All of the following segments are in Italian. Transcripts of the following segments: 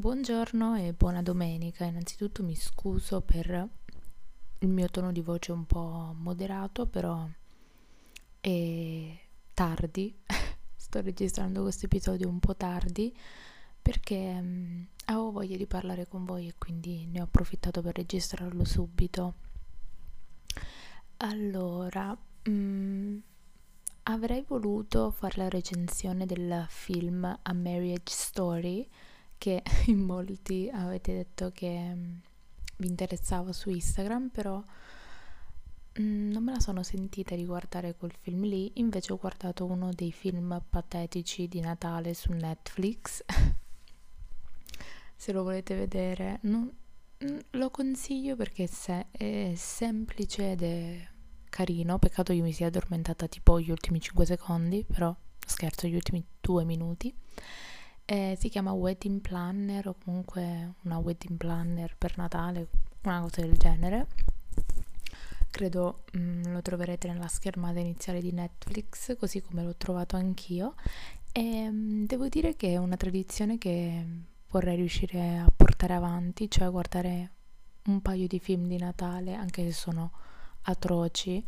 Buongiorno e buona domenica. Innanzitutto mi scuso per il mio tono di voce un po' moderato, però è tardi. Sto registrando questo episodio un po' tardi perché um, avevo voglia di parlare con voi e quindi ne ho approfittato per registrarlo subito. Allora, um, avrei voluto fare la recensione del film A Marriage Story che in molti avete detto che mm, vi interessava su Instagram, però mm, non me la sono sentita di guardare quel film lì, invece ho guardato uno dei film patetici di Natale su Netflix. Se lo volete vedere, non, mm, lo consiglio perché se è semplice ed è carino. Peccato io mi sia addormentata tipo gli ultimi 5 secondi, però scherzo, gli ultimi 2 minuti. Eh, si chiama Wedding Planner o comunque una Wedding Planner per Natale, una cosa del genere. Credo mh, mm, lo troverete nella schermata iniziale di Netflix, così come l'ho trovato anch'io. E mh, mm, devo dire che è una tradizione che vorrei riuscire a portare avanti, cioè guardare un paio di film di Natale, anche se sono atroci,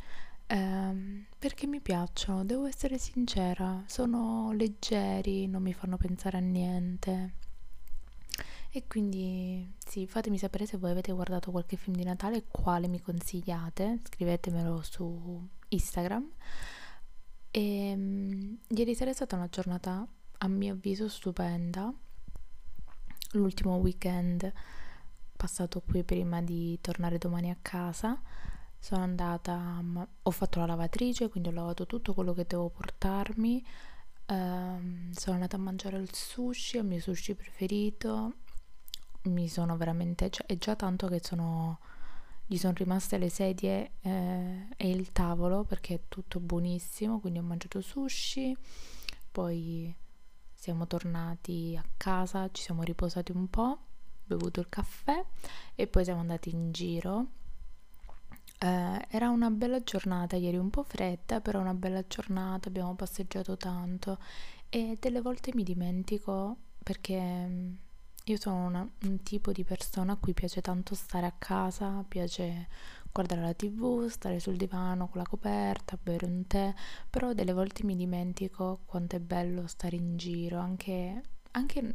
ehm, perché mi piacciono, devo essere sincera, sono leggeri, non mi fanno pensare a niente. E quindi sì, fatemi sapere se voi avete guardato qualche film di Natale quale mi consigliate, scrivetemelo su Instagram. E um, ieri sera è stata una giornata a mio avviso stupenda, l'ultimo weekend passato qui prima di tornare domani a casa sono andata, ho fatto la lavatrice, quindi ho lavato tutto quello che devo portarmi. Um, sono andata a mangiare il sushi, il mio sushi preferito. Mi sono veramente, cioè, è già tanto che sono, gli sono rimaste le sedie eh, e il tavolo perché è tutto buonissimo. Quindi ho mangiato sushi, poi siamo tornati a casa, ci siamo riposati un po', bevuto il caffè e poi siamo andati in giro eh, era una bella giornata ieri, un po' fredda, però una bella giornata, abbiamo passeggiato tanto. E delle volte mi dimentico perché mm, io sono una, un tipo di persona a cui piace tanto stare a casa, piace guardare la tv, stare sul divano con la coperta, bere un tè, però delle volte mi dimentico quanto è bello stare in giro, anche, anche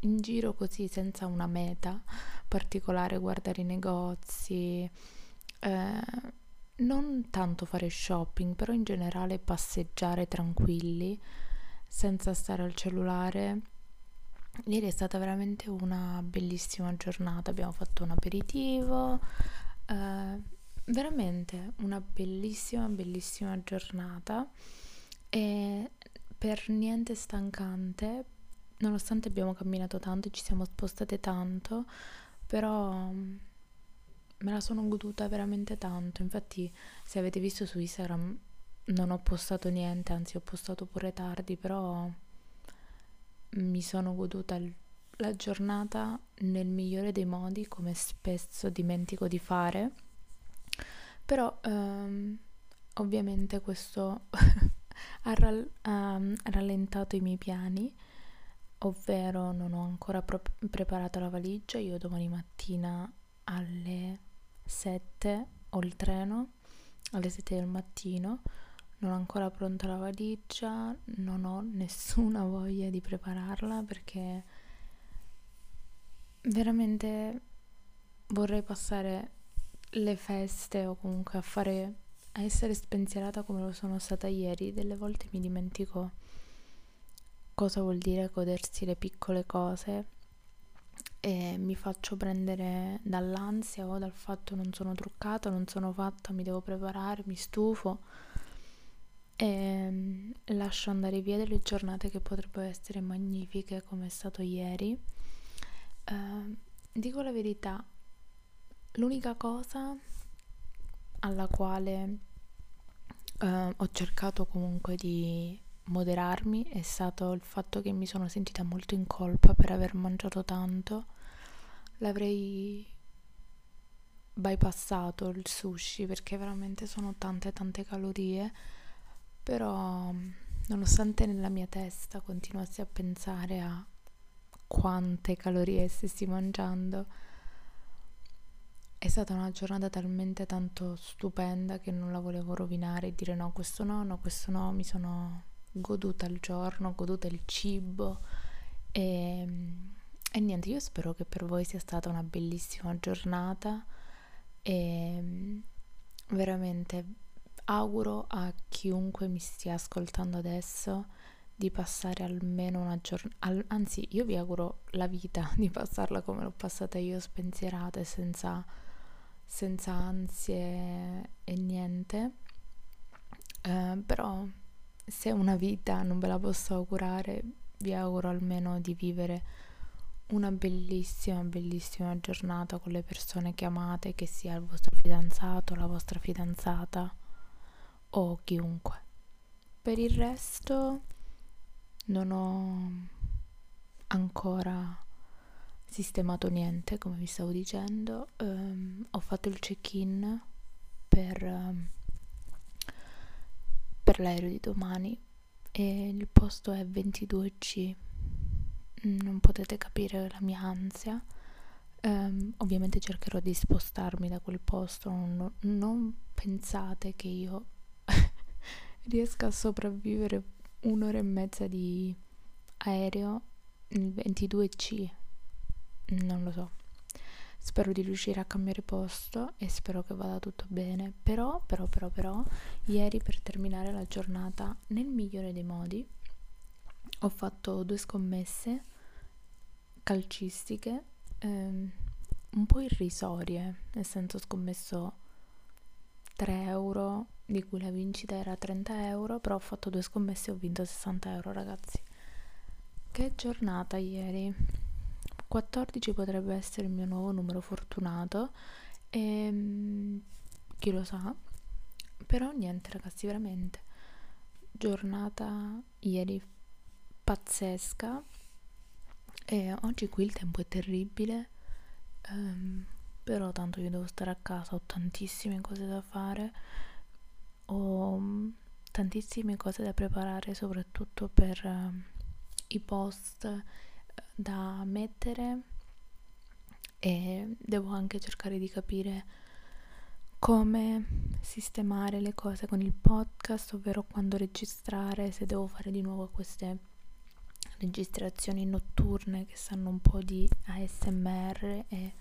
in giro così senza una meta particolare, guardare i negozi eh, non tanto fare shopping, però in generale passeggiare tranquilli, senza stare al cellulare. Ieri è stata veramente una bellissima giornata, abbiamo fatto un aperitivo, eh, veramente una bellissima, bellissima giornata e per niente stancante, nonostante abbiamo camminato tanto e ci siamo spostate tanto, però me la sono goduta veramente tanto. Infatti, se avete visto su Instagram, non ho postato niente, anzi, ho postato pure tardi, però mi sono goduta la giornata nel migliore dei modi, come spesso dimentico di fare. Però, ehm, ovviamente, questo ha, ral- ha rallentato i miei piani ovvero non ho ancora pro- preparato la valigia, io domani mattina alle 7 ho il treno alle 7 del mattino, non ho ancora pronta la valigia, non ho nessuna voglia di prepararla perché veramente vorrei passare le feste o comunque a fare a essere spensierata come lo sono stata ieri. Delle volte mi dimentico cosa vuol dire godersi le piccole cose e mi faccio prendere dall'ansia o dal fatto non sono truccata, non sono fatta, mi devo preparare, mi stufo e mm, lascio andare via delle giornate che potrebbero essere magnifiche come è stato ieri. Uh, dico la verità, l'unica cosa alla quale uh, ho cercato comunque di moderarmi è stato il fatto che mi sono sentita molto in colpa per aver mangiato tanto. L'avrei bypassato il sushi perché veramente sono tante tante calorie, però nonostante nella mia testa continuassi a pensare a quante calorie stessi mangiando, è stata una giornata talmente tanto stupenda che non la volevo rovinare e dire no, questo no, no, questo no, mi sono goduta il giorno, goduta il cibo. E, e niente, io spero che per voi sia stata una bellissima giornata. E veramente auguro a chiunque mi stia ascoltando adesso di passare almeno una giornata, anzi io vi auguro la vita di passarla come l'ho passata io, spensierata e senza, senza ansie e niente, eh, però se una vita non ve la posso augurare, vi auguro almeno di vivere una bellissima, bellissima giornata con le persone che amate, che sia il vostro fidanzato, la vostra fidanzata o chiunque. Per il resto non ho ancora sistemato niente, come vi stavo dicendo. Um, ho fatto il check-in per... Um, per l'aereo di domani e il posto è 22C. Mm, non potete capire la mia ansia. Um, ovviamente cercherò di spostarmi da quel posto. Non, non pensate che io riesca a sopravvivere un'ora e mezza di aereo il 22C. Non lo so. Spero di riuscire a cambiare posto e spero che vada tutto bene. Però, però, però, però, ieri per terminare la giornata nel migliore dei modi ho fatto due scommesse calcistiche ehm, un po' irrisorie, nel senso ho scommesso 3 euro di cui la vincita era 30 euro, però ho fatto due scommesse e ho vinto 60 euro ragazzi. Che giornata ieri! 14 potrebbe essere il mio nuovo numero fortunato e ehm, chi lo sa. Però niente ragazzi veramente. Giornata ieri pazzesca. E oggi qui il tempo è terribile um, però tanto io devo stare a casa ho tantissime cose da fare ho tantissime cose da preparare soprattutto per uh, i post da mettere e devo anche cercare di capire come sistemare le cose con il podcast, ovvero quando registrare, se devo fare di nuovo queste registrazioni notturne che sanno un po' di ASMR e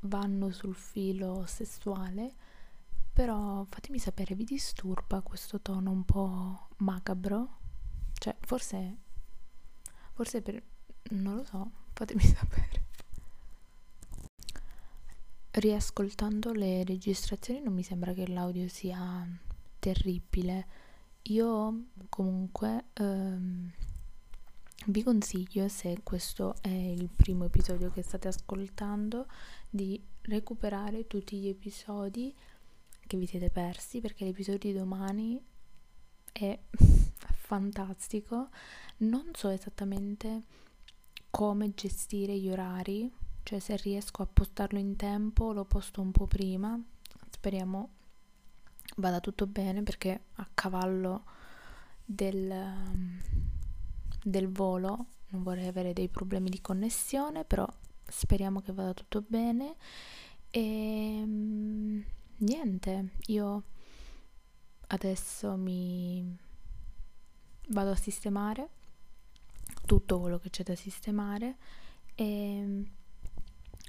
vanno sul filo sessuale. Però fatemi sapere, vi disturba questo tono un po' macabro? Cioè, forse Forse per... non lo so, fatemi sapere. Riascoltando le registrazioni non mi sembra che l'audio sia terribile. Io comunque ehm, vi consiglio, se questo è il primo episodio che state ascoltando, di recuperare tutti gli episodi che vi siete persi perché l'episodio di domani è fantastico. Non so esattamente come gestire gli orari, cioè se riesco a postarlo in tempo lo posto un po' prima. Speriamo vada tutto bene perché a cavallo del, del volo non vorrei avere dei problemi di connessione, però speriamo che vada tutto bene. E niente, io adesso mi vado a sistemare tutto quello che c'è da sistemare e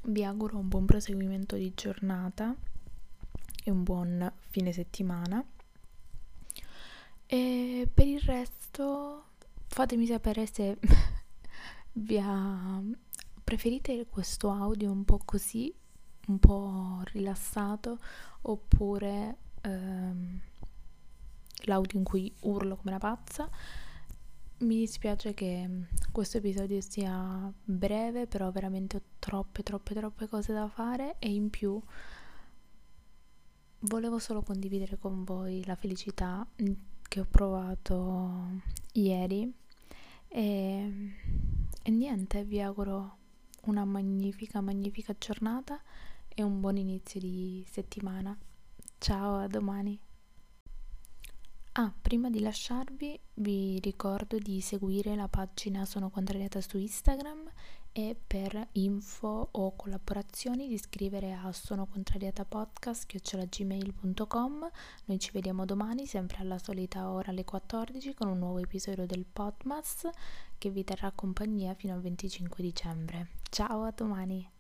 vi auguro un buon proseguimento di giornata e un buon fine settimana. E per il resto fatemi sapere se vi ha... preferite questo audio un po' così, un po' rilassato, oppure ehm, l'audio in cui urlo come una pazza. Mi dispiace che questo episodio sia breve, però veramente ho troppe, troppe, troppe cose da fare e in più volevo solo condividere con voi la felicità che ho provato ieri e, e niente, vi auguro una magnifica, magnifica giornata e un buon inizio di settimana. Ciao, a domani. Ah, prima di lasciarvi vi ricordo di seguire la pagina Sono Contrariata su Instagram e per info o collaborazioni di scrivere a sonocontrariatapodcast.gmail.com Noi ci vediamo domani, sempre alla solita ora alle 14 con un nuovo episodio del Podmas che vi terrà compagnia fino al 25 dicembre. Ciao, a domani!